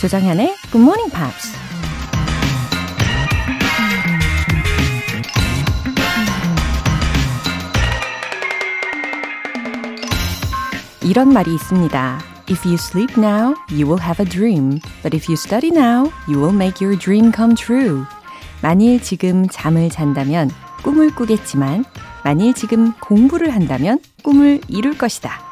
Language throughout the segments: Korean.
조정현의 Good Morning Pops. 이런 말이 있습니다. If you sleep now, you will have a dream. But if you study now, you will make your dream come true. 만일 지금 잠을 잔다면 꿈을 꾸겠지만, 만일 지금 공부를 한다면 꿈을 이룰 것이다.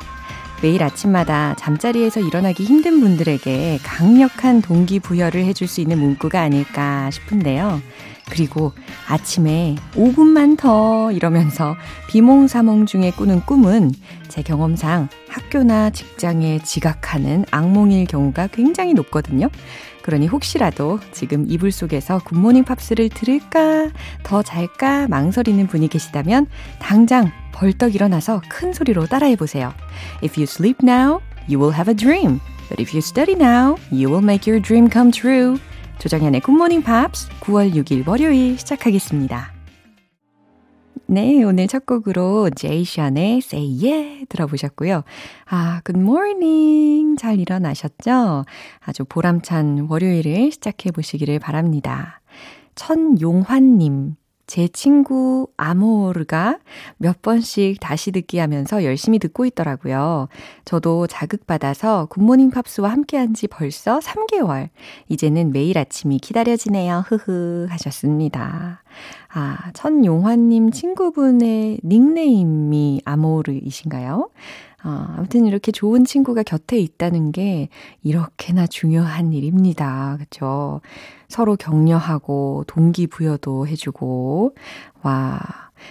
매일 아침마다 잠자리에서 일어나기 힘든 분들에게 강력한 동기부여를 해줄 수 있는 문구가 아닐까 싶은데요. 그리고 아침에 5분만 더 이러면서 비몽사몽 중에 꾸는 꿈은 제 경험상 학교나 직장에 지각하는 악몽일 경우가 굉장히 높거든요. 그러니 혹시라도 지금 이불 속에서 굿모닝 팝스를 들을까, 더 잘까 망설이는 분이 계시다면 당장 벌떡 일어나서 큰 소리로 따라해 보세요. If you sleep now, you will have a dream. But if you study now, you will make your dream come true. 조정현의 굿모닝 팝스 9월 6일 월요일 시작하겠습니다. 네, 오늘 첫 곡으로 제이션의 Say Yeah 들어보셨고요. 아, morning. 잘 일어나셨죠? 아주 보람찬 월요일을 시작해 보시기를 바랍니다. 천용환님. 제 친구 아모르가 몇 번씩 다시 듣기 하면서 열심히 듣고 있더라고요. 저도 자극받아서 굿모닝 팝스와 함께 한 지 벌써 3개월. 이제는 매일 아침이 기다려지네요. 흐흐 하셨습니다. 아, 천용화님 친구분의 닉네임이 아모르이신가요? 아, 아무튼 이렇게 좋은 친구가 곁에 있다는 게 이렇게나 중요한 일입니다. 그쵸? 서로 격려하고 동기부여도 해주고, 와,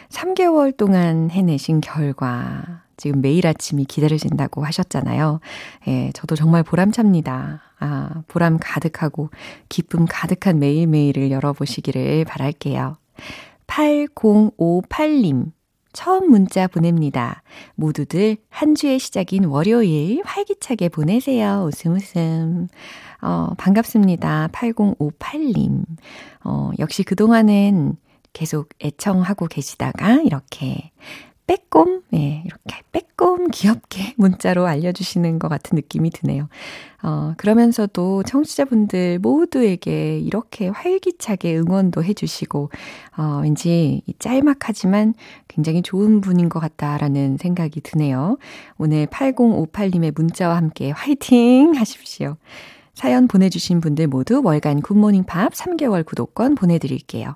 3개월 동안 해내신 결과, 지금 매일 아침이 기다려진다고 하셨잖아요. 예, 저도 정말 보람찹니다. 아, 보람 가득하고 기쁨 가득한 매일매일을 열어보시기를 바랄게요. 8058님. 처음 문자 보냅니다. 모두들 한 주의 시작인 월요일 활기차게 보내세요. 웃음 웃음. 어, 반갑습니다. 8058님. 어, 역시 그동안은 계속 애청하고 계시다가 이렇게 빼꼼, 예, 이렇게 빼꼼 귀엽게 문자로 알려주시는 것 같은 느낌이 드네요. 어, 그러면서도 청취자분들 모두에게 이렇게 활기차게 응원도 해주시고, 어, 왠지 짤막하지만 굉장히 좋은 분인 것 같다라는 생각이 드네요. 오늘 8058님의 문자와 함께 화이팅 하십시오. 사연 보내주신 분들 모두 월간 굿모닝 팝 3개월 구독권 보내드릴게요.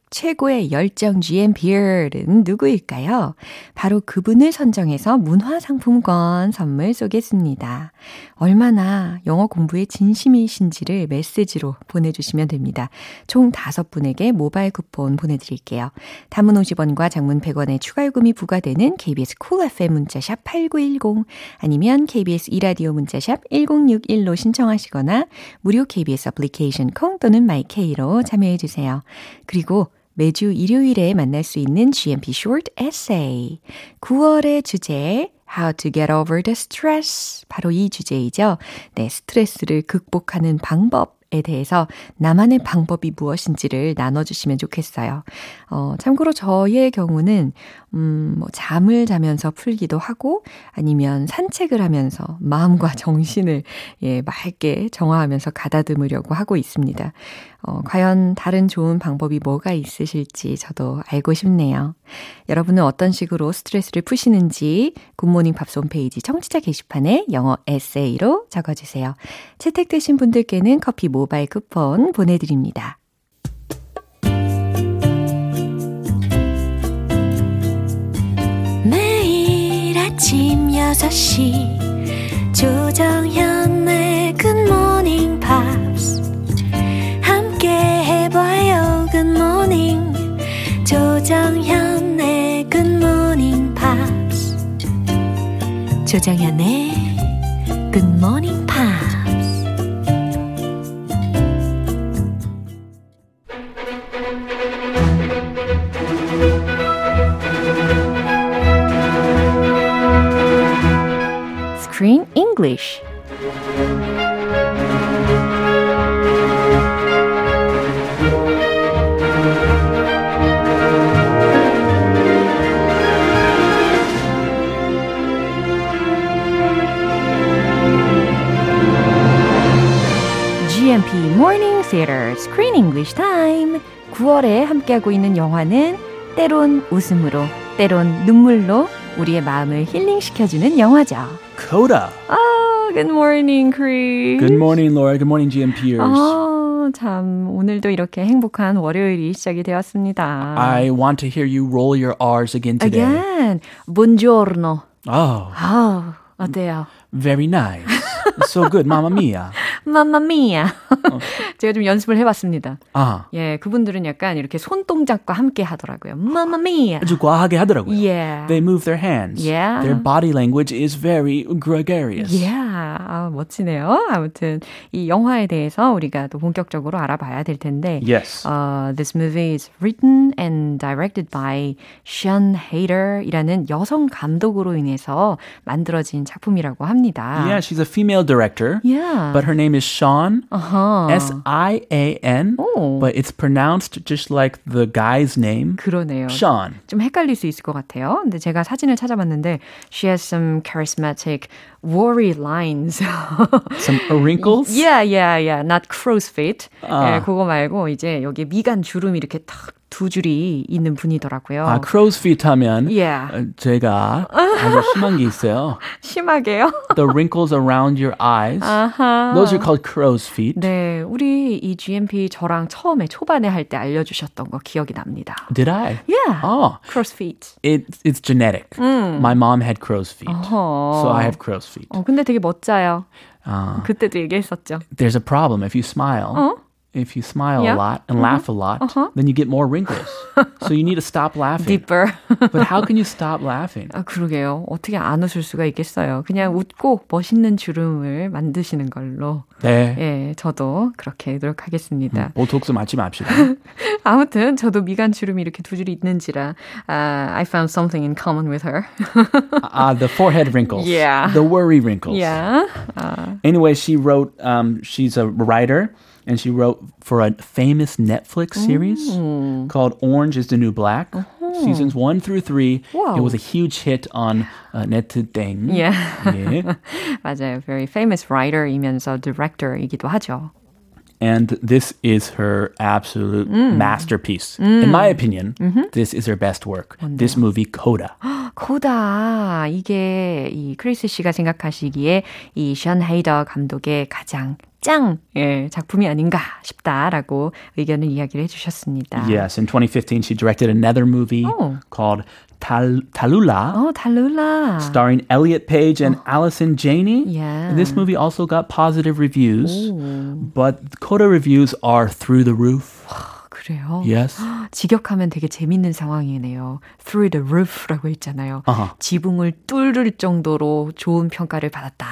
최고의 열정 GMPer는 누구일까요? 바로 그분을 선정해서 문화상품권 선물 쏘겠습니다. 얼마나 영어 공부에 진심이신지를 메시지로 보내주시면 됩니다. 총 5분에게 모바일 쿠폰 보내드릴게요. 단문 50원과 장문 100원의 추가 요금이 부과되는 KBS 쿨 cool FM 문자샵 8910 아니면 KBS 2라디오 문자샵 1061로 신청하시거나 무료 KBS 애플리케이션 콩 또는 마이케이로 참여해주세요. 그리고 매주 일요일에 만날 수 있는 GMP Short Essay. 9월의 주제, How to get over the stress. 바로 이 주제이죠. 네, 스트레스를 극복하는 방법. 에 대해서 나만의 방법이 무엇인지를 나눠주시면 좋겠어요. 어, 참고로 저의 경우는, 음, 뭐, 잠을 자면서 풀기도 하고, 아니면 산책을 하면서 마음과 정신을, 예, 맑게 정화하면서 가다듬으려고 하고 있습니다. 어, 과연 다른 좋은 방법이 뭐가 있으실지 저도 알고 싶네요. 여러분은 어떤 식으로 스트레스를 푸시는지 굿모닝 팝스 홈페이지 청취자 게시판에 영어 에세이로 적어주세요. 채택되신 분들께는 커피 모바일 쿠폰 보내드립니다. 매일 아침 6시 조정현의 굿모닝 팝스 조정현의 Good Morning Pops. 조정현의 Good Morning Pops. Screen English. Screen English Time. 9월에 함께하고 있는 영화는 때론 웃음으로, 때론 눈물로 우리의 마음을 힐링시켜주는 영화죠. Coda. Oh, good morning, Chris. Good morning, Laura. Good morning, GM Peers. 아, 참 오늘도 이렇게 행복한 월요일이 시작이 되었습니다. I want to hear you roll your R's again today. Again, buongiorno. Oh, 아, 어때요? very nice. so good, Mamma Mia. 마마미야. 제가 좀 연습을 해봤습니다. 아, 예, 그분들은 약간 이렇게 손동작과 함께 하더라고요. 마마미야. 아주 과하게 하더라고요. Yeah. They move their hands. Yeah. Their body language is very gregarious. Yeah. 아, 멋지네요. 아무튼 이 영화에 대해서 우리가 또 본격적으로 알아봐야 될 텐데. Yes. Uh, this movie is written and directed by Sean Hayter이라는 여성 감독으로 인해서 만들어진 작품이라고 합니다. Yeah, she's a female director. Yeah. But her name is Sean. 어허. S I A N. 오. But it's pronounced just like the guy's name. 그러네요. Sean. 좀 헷갈릴 수 있을 것 같아요. 근데 제가 사진을 찾아봤는데 she has some charismatic worry lines. Some wrinkles. yeah, yeah, yeah. Not crow's feet. 아. 예, 그거 말고 이제 여기 미간 주름이 이렇게 탁 두 줄이 있는 분이더라고요. 아, crow's feet 하면 Yeah. 어, 제가 아주 심한 게 있어요. 심하게요? The wrinkles around your eyes. 아하. Those are called crow's feet. 네, 우리 이 GMP 저랑 처음에 초반에 할 때 알려주셨던 거 기억이 납니다. Did I? Yeah. Oh, crow's feet. it, it's genetic. My mom had crow's feet. 어허. So I have crow's feet. 어, 근데 되게 멋져요. 아, 그때도 얘기했었죠. there's a problem. If you smile, 어? if you smile Yeah. a lot and laugh a lot, then you get more wrinkles. so you need to stop laughing. Deeper. But how can you stop laughing? 아, 그러게요. 어떻게 안 웃을 수가 있겠어요. 그냥 웃고 멋있는 주름을 만드시는 걸로. 네. 예, 저도 그렇게 노력하겠습니다. 보톡스 맞지 맙시다. 아무튼 저도 미간 주름이 이렇게 두 줄이 있는지라 uh, I found something in common with her. Ah, the forehead wrinkles. Yeah. The worry wrinkles. yeah. 아, Anyway, she wrote, um, she's a writer, and she wrote for a famous Netflix series called Orange is the New Black. Seasons one through three. Wow. It was a huge hit on uh, Netting. yeah. 예. 맞아요. Very famous writer이면서 director이기도 하죠. And this is her absolute masterpiece. In my opinion, this is her best work. This movie, Coda. 코다 이게 이 크리스 씨가 생각하시기에 이션 헤이더 감독의 가장 짱 예, 작품이 아닌가 싶다라고 의견을 이야기를 해주셨습니다. Yes, in 2015, she directed another movie Oh. called Tal- Talula. 어 달룰라. starring Elliot Page and Allison Janney. Yeah. This movie also got positive reviews, but Coda reviews are through the roof. 그래요. Yes. 직역하면 되게 재밌는 상황이네요. Through the roof라고 했잖아요. 아하. 지붕을 뚫을 정도로 좋은 평가를 받았다.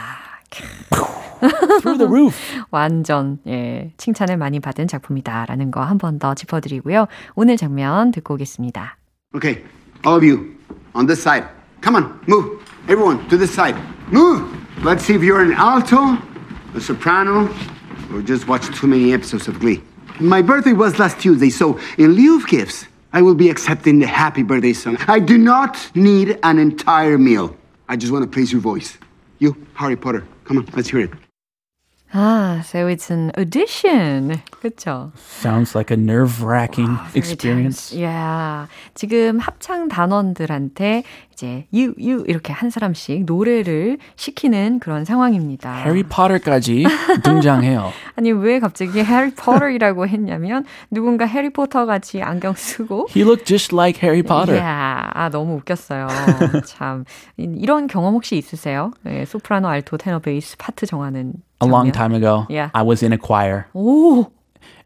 through the roof. 완전 예, 칭찬을 많이 받은 작품이다라는 거 한 번 더 짚어드리고요. 오늘 장면 듣고 오겠습니다. Okay, all of you, on this side. Come on, move. Everyone, to this side. Move! Let's see if you're an alto, a soprano, or just watched too many episodes of Glee. My birthday was last Tuesday, so in lieu of gifts, I will be accepting the happy birthday song. I do not need an entire meal. I just want to praise your voice. You, Harry Potter, come on, let's hear it. 아, so it's an audition. 그렇죠? Sounds like a nerve-wracking experience. Yeah. 지금 합창 단원들한테 이제 you you 이렇게 한 사람씩 노래를 시키는 그런 상황입니다. 해리 포터까지 등장해요. 아니 왜 갑자기 해리 포터이라고 했냐면 누군가 해리포터 같이 안경 쓰고 He looked just like Harry Potter. 야, 아 너무 웃겼어요. 참 이- 이런 경험 혹시 있으세요? 예, 소프라노, 알토, 테너, 베이스 파트 정하는 a long time ago, yeah. I was in a choir. Ooh.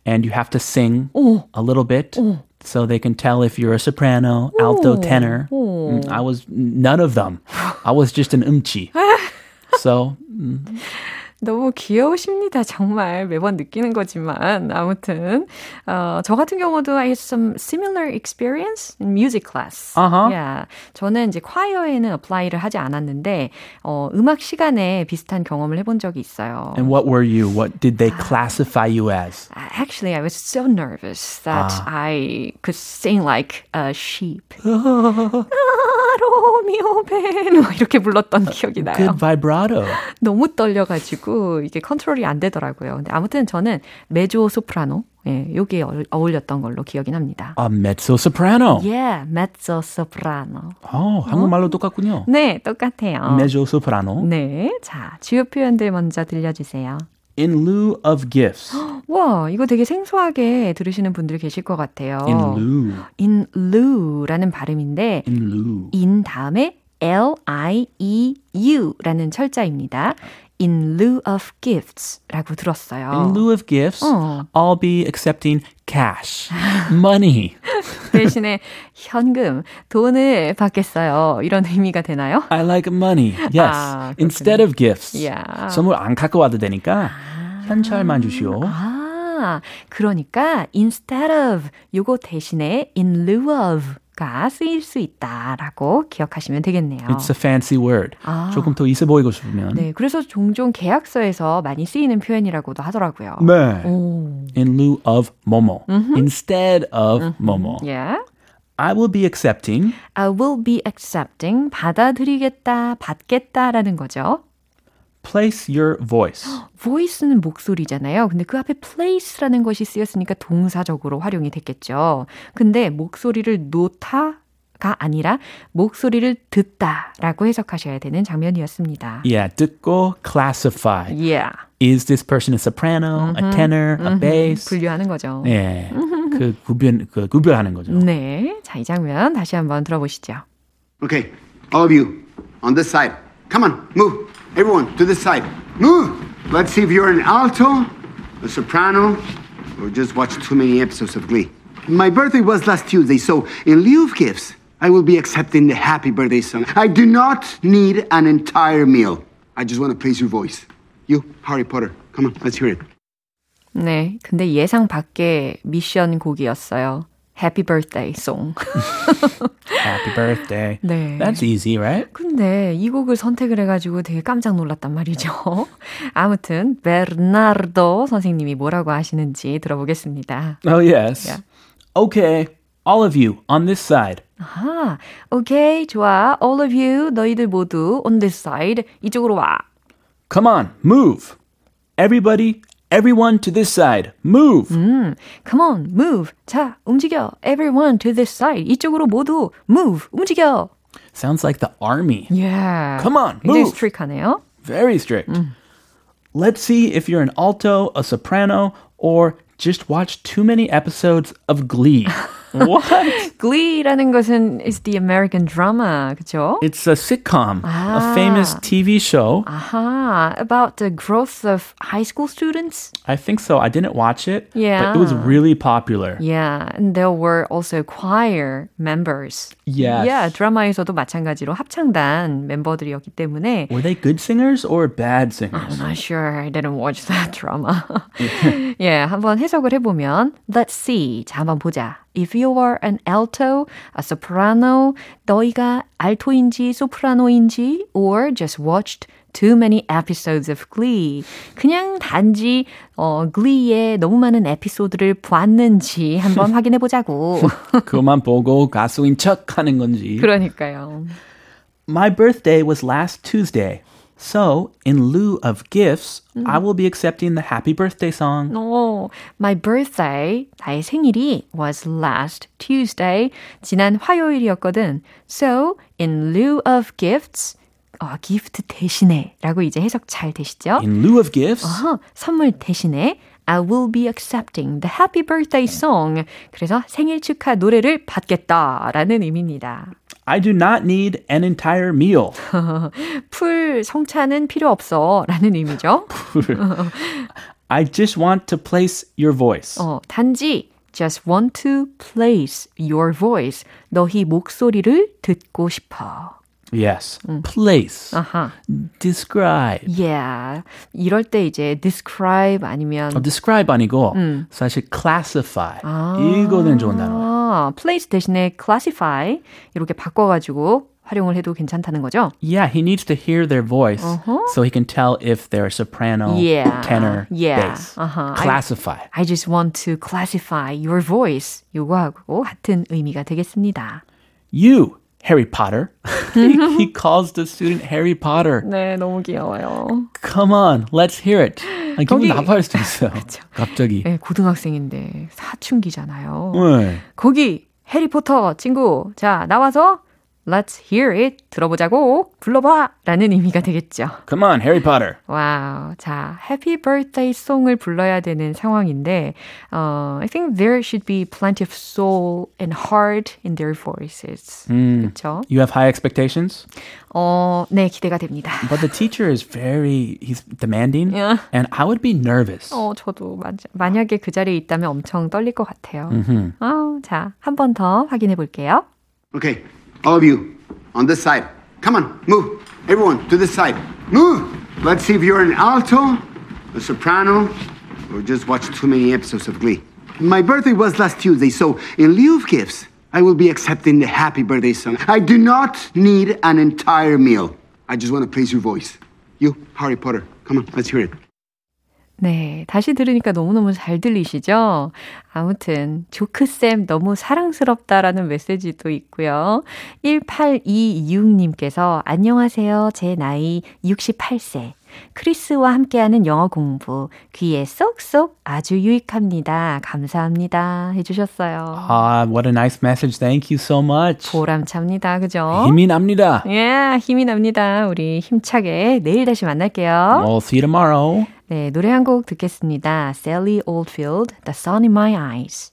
And you have to sing Ooh. a little bit Ooh. so they can tell if you're a soprano, alto, tenor. Mm, I was none of them. I was just an umchi. so. Mm. 너무 귀여우십니다. 정말 매번 느끼는 거지만 아무튼 어, 저 같은 경우도 I had some similar experience in music class. 아하. Yeah. 저는 이제 콰이어에는 apply를 하지 않았는데 어, 음악 시간에 비슷한 경험을 해본 적이 있어요. And what were you? What did they classify you as? Actually, I was so nervous that I could sing like a sheep. 로미오 벤 이렇게 불렀던 기억이 나요. Good vibrato. 너무 떨려가지고 자꾸 이게 컨트롤이 안 되더라고요. 근데 아무튼 저는 메조 소프라노 예, 요게 어울렸던 걸로 기억이 납니다. A mezzo soprano. Yeah, mezzo soprano. 어, 한국말로 똑같군요. 네, 똑같아요. mezzo soprano. 네, 자 주요 표현들 먼저 들려 주세요. In lieu of gifts. 와, 이거 되게 생소하게 들으시는 분들 계실 것 같아요. In lieu. in lieu라는 발음인데 In lieu. in 다음에 L-I-E-U라는 철자입니다. In lieu of gifts라고 들었어요. In lieu of gifts, 어. I'll be accepting cash, money. 대신에 현금, 돈을 받겠어요. 이런 의미가 되나요? I like money. Yes. 아, Instead of gifts. Yeah. 선물 안 갖고 와도 되니까 현찰만 주시오. 아, 그러니까 instead of 요거 대신에 in lieu of 가 쓰일 수 있다라고 기억하시면 되겠네요. It's a fancy word. 아. 조금 더 있어 보이고 싶으면. 네, 그래서 종종 계약서에서 많이 쓰이는 표현이라고도 하더라고요. 네. 오. In lieu of 뭐뭐. Instead of 뭐뭐. Yeah. I will be accepting I will be accepting 받아들이겠다, 받겠다라는 거죠. Place your voice. voice는 목소리잖아요. 근데 그 앞에 place라는 것이 쓰였으니까 동사적으로 활용이 됐겠죠. 근데 목소리를 놓다 가 아니라 목소리를 듣다라고 해석하셔야 되는 장면이었습니다. Yeah, 듣고 classify. Yeah. Is this person a soprano, a tenor, a bass? 분류하는 거죠. 네. 그 구별 그 구별하는 거죠. 네. 자, 이 장면 다시 한번 들어보시죠. Okay, all of you, on this side. Come on, move. Everyone, to this side. Move! Let's see if you're an alto, a soprano, or just watch too many episodes of Glee. My birthday was last Tuesday, so in lieu of gifts, I will be accepting the happy birthday song. I do not need an entire meal. I just want to praise your voice. You, Harry Potter, come on, let's hear it. 네. 근데 예상 밖의 미션 곡이었어요. Happy Birthday Song. Happy birthday. 네. That's easy, right? 근데 이 곡을 선택을 해가지고 되게 깜짝 놀랐단 말이죠. 아무튼 베르나르도 선생님이 뭐라고 하시는지 들어보겠습니다. Oh yes. Yeah. Okay, all of you on this side. 아, 오케이, 좋아. All of you, 너희들 모두 on this side, 이쪽으로 와. Come on, move. Everybody, everyone to this side. Move. 음, come on, move. 자, 움직여. Everyone to this side. 이쪽으로 모두 move. 움직여. Sounds like the army. Yeah. Come on, 굉장히 move. 스트릭하네요. Very strict. Let's see if you're an alto, a soprano, or just watch too many episodes of Glee. what? Glee라는 것은 is the American drama, 그쵸? It's a sitcom, Ah. a famous TV show. Aha, about the growth of high school students. I think so. I didn't watch it, but Yeah. it was really popular. Yeah, and there were also choir members. Yes. Yeah, 드라마에서도 마찬가지로 합창단 멤버들이었기 때문에 Were they good singers or bad singers? I'm not sure. I didn't watch that drama. 예, 한번 해석을 해보면 Let's see. 자, 한번 보자. If you are an alto, a soprano, 너희가 알토인지 소프라노인지 or just watched too many episodes of Glee. 그냥 단지 어, Glee의 너무 많은 에피소드를 봤는지 한번 확인해 보자고. 그만 보고 가수인 척 하는 건지. 그러니까요. My birthday was last Tuesday. So, in lieu of gifts, I will be accepting the happy birthday song. 어, my birthday, 나의 생일이 was last Tuesday, 지난 화요일이었거든. So, in lieu of gifts, 어, gift 대신에 라고 이제 해석 잘 되시죠? In lieu of gifts, 어허, 선물 대신에 I will be accepting the happy birthday song. 그래서 생일 축하 노래를 받겠다라는 의미입니다. I do not need an entire meal. 풀 성찬은 필요 없어 라는 의미죠. I just want to place your voice. 어, 단지 just want to place your voice. 너희 목소리를 듣고 싶어. Yes. Place. 아하. Describe. Yeah. 이럴 때 이제 describe 아니면 어, describe 아니고 사실 classify. 이거는 좋은 단어예요. 아, place 대신에 classify 이렇게 바꿔가지고 활용을 해도 괜찮다는 거죠? Yeah, he needs to hear their voice so he can tell if they're soprano, Yeah. tenor, Yeah. bass. Uh-huh. Classify. I just want to classify your voice. 요거하고 같은 의미가 되겠습니다. You Harry Potter. he, he calls the student Harry Potter. 네, 너무 귀여워요. Come on, let's hear it. 아니, 기분 거기- 나빠할 수도 있어요. 그쵸. 갑자기. 네, 고등학생인데 사춘기잖아요. 네. 거기 해리포터 친구 자 나와서 Let's hear it 들어보자고 불러봐 라는 의미가 되겠죠. Come on, Harry Potter. 와우. 자, Happy Birthday 송을 불러야 되는 상황인데, 어, I think there should be plenty of soul and heart in their voices. 그렇죠? You have high expectations, 어, 네, 기대가 됩니다. but the teacher is very he's demanding, Yeah. and I would be nervous. 어, 저도 마, 만약에 그 자리에 있다면 엄청 떨릴 것 같아요. 어, 자, 한 번 더 확인해 볼게요. Okay, all of you on this side. Come on, move. Everyone to this side. Move. Let's see if you're an alto, a soprano, or just watch too many episodes of Glee. My birthday was last Tuesday, so in lieu of gifts, I will be accepting the happy birthday song. I do not need an entire meal. I just want to praise your voice. You, Harry Potter. Come on, let's hear it. 네, 다시 들으니까 너무너무 잘 들리시죠? 아무튼, 조크쌤 너무 사랑스럽다라는 메시지도 있고요. 1826님께서 안녕하세요. 제 나이 68세. 크리스와 함께하는 영어 공부. 귀에 쏙쏙 아주 유익합니다. 감사합니다. 해주셨어요. Ah, what a nice message. Thank you so much. 보람찹니다. 그죠? 힘이 납니다. 예, 힘이 납니다. 우리 힘차게 내일 다시 만날게요. We'll see you tomorrow. 네, 노래 한 곡 듣겠습니다. Sally Oldfield, The Sun in My Eyes.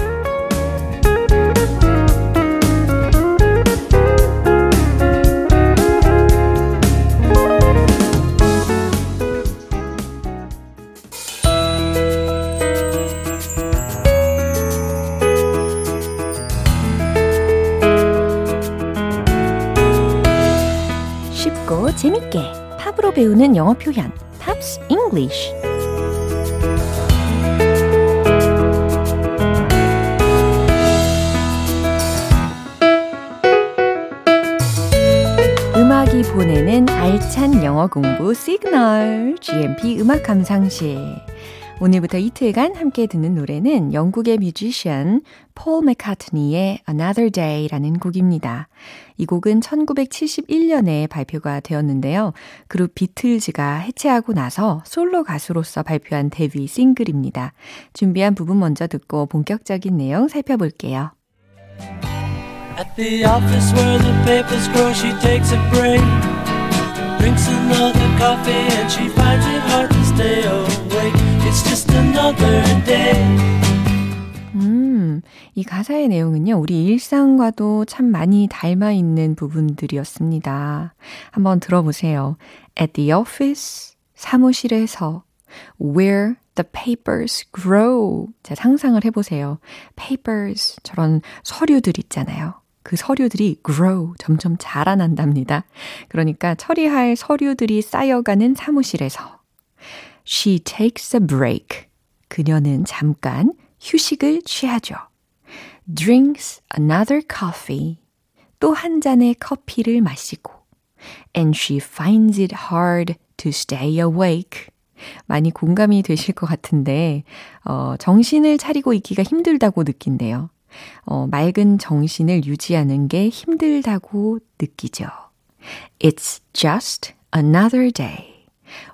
재밌게 팝으로 배우는 영어 표현 Pops English. 음악이 보내는 알찬 영어 공부 시그널 GMP 음악 감상실 오늘부터 이틀간 함께 듣는 노래는 영국의 뮤지션 폴 맥카트니의 Another Day라는 곡입니다. 이 곡은 1971년에 발표가 되었는데요. 그룹 비틀즈가 해체하고 나서 솔로 가수로서 발표한 데뷔 싱글입니다. 준비한 부분 먼저 듣고 본격적인 내용 살펴볼게요. At the office where the papers grow, she takes a break. Drinks another coffee and she finds it hard to stay awake. 음, 이 가사의 내용은요, 우리 일상과도 참 많이 닮아 있는 부분들이었습니다. 한번 들어보세요. At the office, 사무실에서, where the papers grow. 자, 상상을 해보세요. papers, 저런 서류들 있잖아요. 그 서류들이 grow, 점점 자라난답니다. 그러니까 처리할 서류들이 쌓여가는 사무실에서. She takes a break. 그녀는 잠깐 휴식을 취하죠. drinks another coffee. 또 한 잔의 커피를 마시고. and she finds it hard to stay awake. 많이 공감이 되실 것 같은데, 어, 정신을 차리고 있기가 힘들다고 느낀대요. 어, 맑은 정신을 유지하는 게 힘들다고 느끼죠. It's just another day.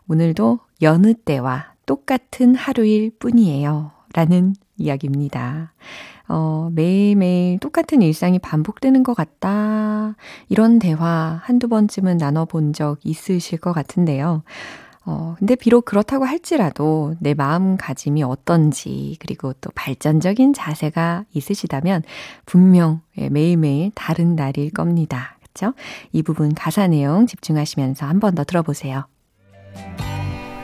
오늘도 여느 때와 똑같은 하루일 뿐이에요. 라는 이야기입니다. 어, 매일매일 똑같은 일상이 반복되는 것 같다. 이런 대화 한두 번쯤은 나눠본 적 있으실 것 같은데요. 어, 근데 비록 그렇다고 할지라도 내 마음가짐이 어떤지, 그리고 또 발전적인 자세가 있으시다면 분명 예, 매일매일 다른 날일 겁니다. 그쵸? 이 부분 가사 내용 집중하시면서 한 번 더 들어보세요.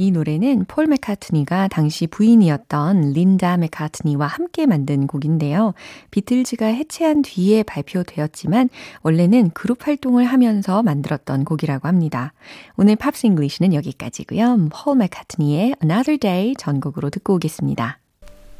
이 노래는 폴 맥카트니가 당시 부인이었던 린다 맥카트니와 함께 만든 곡인데요. 비틀즈가 해체한 뒤에 발표되었지만 원래는 그룹 활동을 하면서 만들었던 곡이라고 합니다. 오늘 Pops English는 여기까지고요. 폴 맥카트니의 Another Day 전곡으로 듣고 오겠습니다.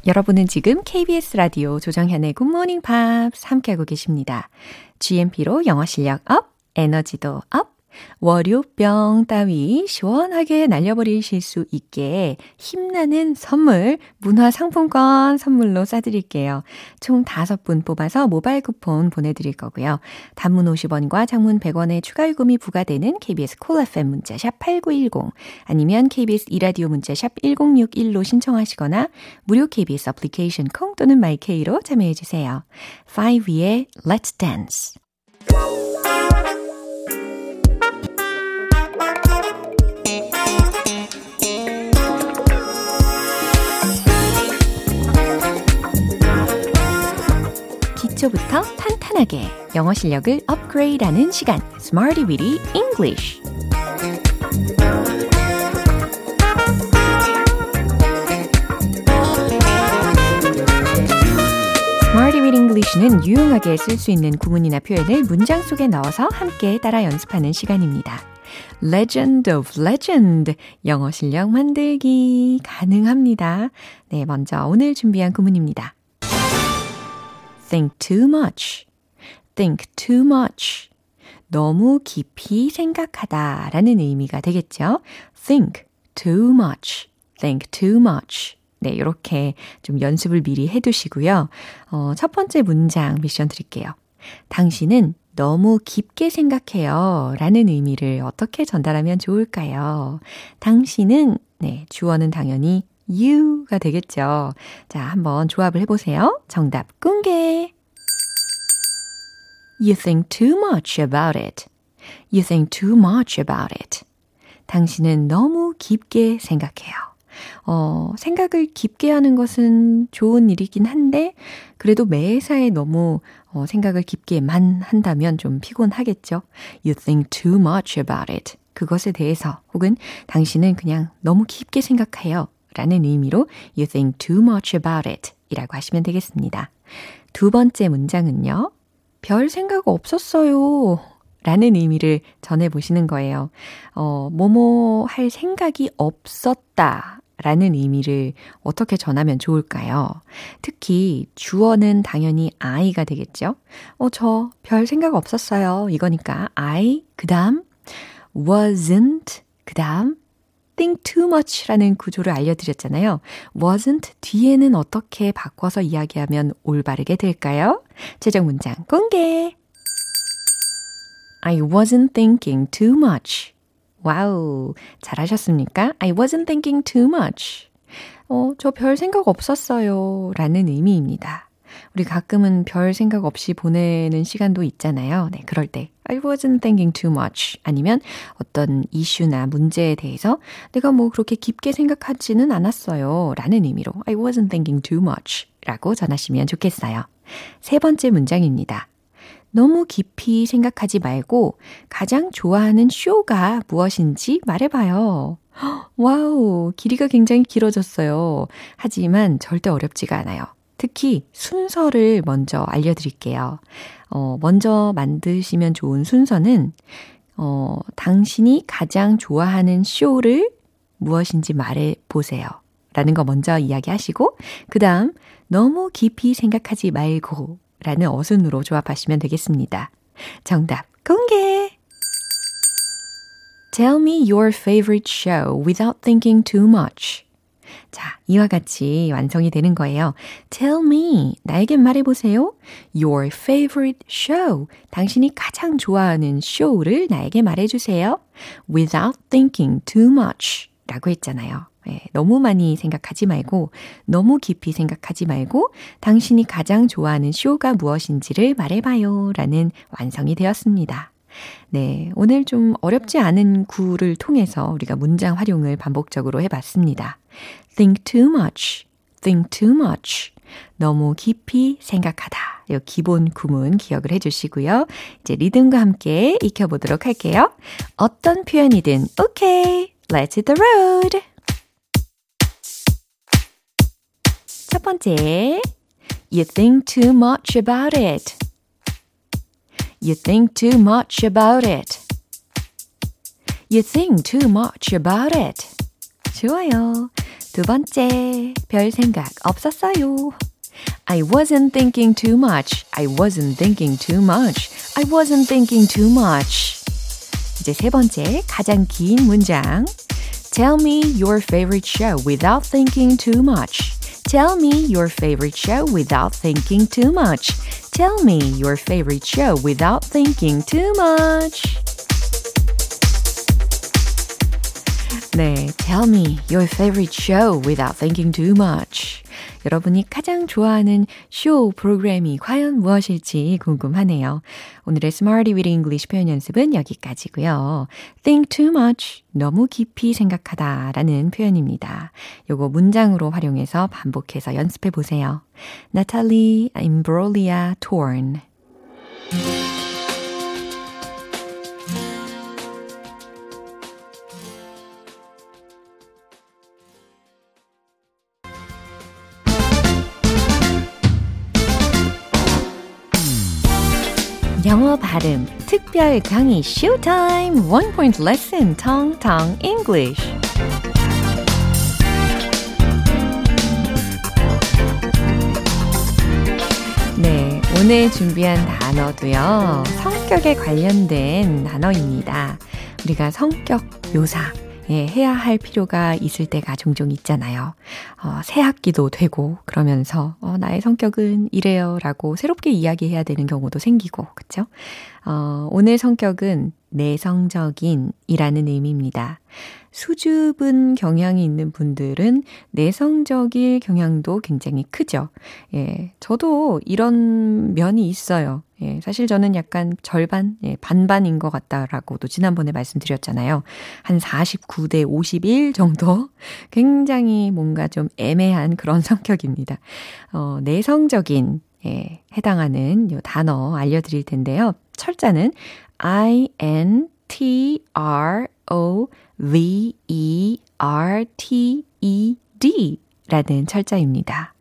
여러분은 지금 KBS 라디오 조정현의 Morning Pops 함께하고 계십니다. GMP로 영어 실력 up, 에너지도 up, 월요병 따위 시원하게 날려버리실 수 있게 힘나는 선물, 문화상품권 선물로 싸드릴게요. 총 5분 뽑아서 모바일 쿠폰 보내드릴 거고요. 단문 50원과 장문 100원의 추가 요금이 부과되는 KBS 콜 cool FM 문자샵 8910 아니면 KBS 이라디오 문자샵 1061로 신청하시거나 무료 KBS 애플리케이션 콩 또는 마이케이로 참여해주세요. 5위의 Let's Dance 기초부터 탄탄하게 영어 실력을 업그레이드하는 시간 Smarty Weedy English는 유용하게 쓸 수 있는 구문이나 표현을 문장 속에 넣어서 함께 따라 연습하는 시간입니다. Legend of Legend 영어 실력 만들기 가능합니다. 네, 먼저 오늘 준비한 구문입니다. Think too much, think too much. 너무 깊이 생각하다 라는 의미가 되겠죠. think too much, think too much. 네, 이렇게 좀 연습을 미리 해 두시고요. 어, 첫 번째 문장 미션 드릴게요. 당신은 너무 깊게 생각해요. 라는 의미를 어떻게 전달하면 좋을까요? 당신은, 네, 주어는 당연히 you가 되겠죠. 자, 한번 조합을 해보세요. 정답 공개. You think too much about it. You think too much about it. 당신은 너무 깊게 생각해요. 어, 생각을 깊게 하는 것은 좋은 일이긴 한데, 그래도 매사에 너무 어, 생각을 깊게만 한다면 좀 피곤하겠죠. You think too much about it. 그것에 대해서 혹은 당신은 그냥 너무 깊게 생각해요. 라는 의미로 you think too much about it 이라고 하시면 되겠습니다. 두 번째 문장은요. 별 생각 없었어요. 라는 의미를 전해보시는 거예요. 어, 뭐뭐 할 생각이 없었다. 라는 의미를 어떻게 전하면 좋을까요? 특히 주어는 당연히 I가 되겠죠? 어, 저 별 생각 없었어요. 이거니까 I, 그 다음 wasn't, 그 다음 think too much라는 구조를 알려드렸잖아요. wasn't 뒤에는 어떻게 바꿔서 이야기하면 올바르게 될까요? 최종 문장 공개! I wasn't thinking too much. 와우, 잘하셨습니까? I wasn't thinking too much. 어, 저 별 생각 없었어요. 라는 의미입니다. 우리 가끔은 별 생각 없이 보내는 시간도 있잖아요. 네, 그럴 때 I wasn't thinking too much 아니면 어떤 이슈나 문제에 대해서 내가 뭐 그렇게 깊게 생각하지는 않았어요. 라는 의미로 I wasn't thinking too much 라고 전하시면 좋겠어요. 세 번째 문장입니다. 너무 깊이 생각하지 말고 가장 좋아하는 쇼가 무엇인지 말해봐요. Wow, 길이가 굉장히 길어졌어요. 하지만 절대 어렵지가 않아요. 특히 순서를 먼저 알려드릴게요. 어, 먼저 만드시면 좋은 순서는, 어, 당신이 가장 좋아하는 쇼를 무엇인지 말해 보세요. 라는 거 먼저 이야기하시고, 그 다음, 너무 깊이 생각하지 말고, 라는 어순으로 조합하시면 되겠습니다. 정답 공개! Tell me your favorite show without thinking too much. 자, 이와 같이 완성이 되는 거예요. Tell me, 나에게 말해보세요. Your favorite show. 당신이 가장 좋아하는 쇼를 나에게 말해주세요. Without thinking too much. 라고 했잖아요. 네, 너무 많이 생각하지 말고, 너무 깊이 생각하지 말고, 당신이 가장 좋아하는 쇼가 무엇인지를 말해봐요. 라는 완성이 되었습니다. 네, 오늘 좀 어렵지 않은 구를 통해서 우리가 문장 활용을 반복적으로 해봤습니다. Think too much, think too much. 너무 깊이 생각하다. 이 기본 구문 기억을 해주시고요. 이제 리듬과 함께 익혀보도록 할게요. 어떤 표현이든 오케이, okay, let's hit the road. 첫 번째, you think too much about it. You think too much about it. You think too much about it. 좋아요. 두 번째, 별 생각 없었어요. I wasn't thinking too much. I wasn't thinking too much. I wasn't thinking too much. 이제 세 번째, 가장 긴 문장. Tell me your favorite show without thinking too much. Tell me your favorite show without thinking too much. Tell me your favorite show without thinking too much. 네, tell me your favorite show without thinking too much. 여러분이 가장 좋아하는 쇼 프로그램이 과연 무엇일지 궁금하네요. 오늘의 Smarty with English 표현 연습은 여기까지고요. Think too much, 너무 깊이 생각하다 라는 표현입니다. 요거 문장으로 활용해서 반복해서 연습해 보세요. Natalie Imbroglia Torn 발음 특별 강의 쇼타임 원 포인트 레슨 텅텅 English 네, 오늘 준비한 단어도요. 성격에 관련된 단어입니다. 우리가 성격 묘사 예, 해야 할 필요가 있을 때가 종종 있잖아요. 어, 새 학기도 되고 그러면서 어, 나의 성격은 이래요 라고 새롭게 이야기해야 되는 경우도 생기고 그쵸? 어, 오늘 성격은 내성적인 이라는 의미입니다. 수줍은 경향이 있는 분들은 내성적일 경향도 굉장히 크죠. 예, 저도 이런 면이 있어요. 예, 사실 저는 약간 절반, 예, 반반인 것 같다라고도 지난번에 말씀드렸잖아요. 한 49대 51 정도? 굉장히 뭔가 좀 애매한 그런 성격입니다. 어, 내성적인, 예, 해당하는 요 단어 알려드릴 텐데요. 철자는 I-N-T-R-O-V-E-R-T-E-D 라는 철자입니다.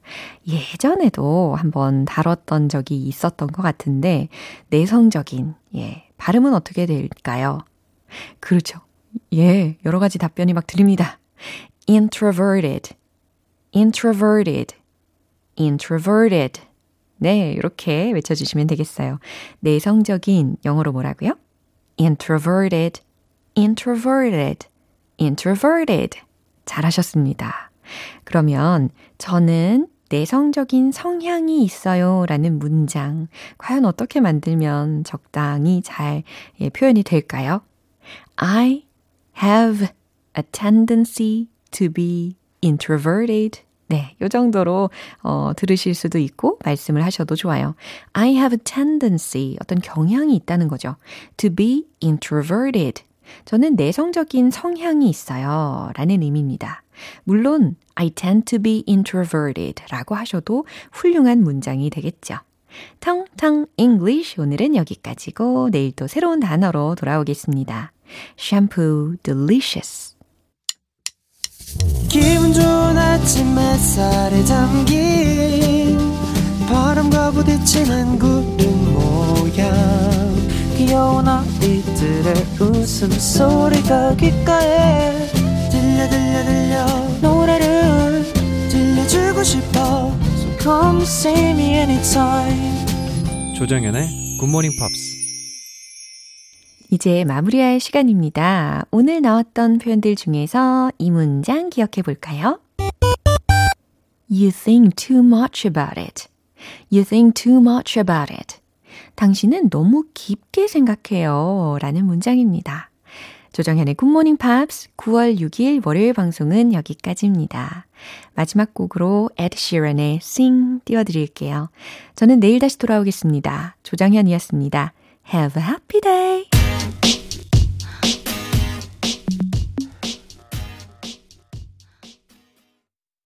예전에도 한번 다뤘던 적이 있었던 것 같은데, 내성적인, 예, 발음은 어떻게 될까요? 그렇죠. 예, 여러 가지 답변이 막 들립니다. introverted, introverted, introverted. 네, 이렇게 외쳐주시면 되겠어요. 내성적인 영어로 뭐라고요? introverted, introverted, introverted. 잘하셨습니다. 그러면 저는 내성적인 성향이 있어요 라는 문장 과연 어떻게 만들면 적당히 잘 예, 표현이 될까요? I have a tendency to be introverted. 네, 요 정도로 어, 들으실 수도 있고 말씀을 하셔도 좋아요. I have a tendency, 어떤 경향이 있다는 거죠. To be introverted. 저는 내성적인 성향이 있어요. 라는 의미입니다. 물론 I tend to be introverted 라고 하셔도 훌륭한 문장이 되겠죠. 텅텅 English 오늘은 여기까지고 내일 또 새로운 단어로 돌아오겠습니다. 샴푸 delicious 기분 좋은 아침 햇살에 담긴 바람과 부딪히는 구름 모양 귀여운 아이들의 웃음소리가 귓가에 들려 들려 노래를 들려주고 싶어 So come see me anytime 조정현의 Good Morning Pops 이제 마무리할 시간입니다. 오늘 나왔던 표현들 중에서 이 문장 기억해 볼까요? You think too much about it. You think too much about it. 당신은 너무 깊게 생각해요. 라는 문장입니다. 조정현의 Good Morning Pops 9월 6일 월요일 방송은 여기까지입니다. 마지막 곡으로 에드 시런의 Sing 띄워드릴게요. 저는 내일 다시 돌아오겠습니다. 조정현이었습니다. Have a happy day!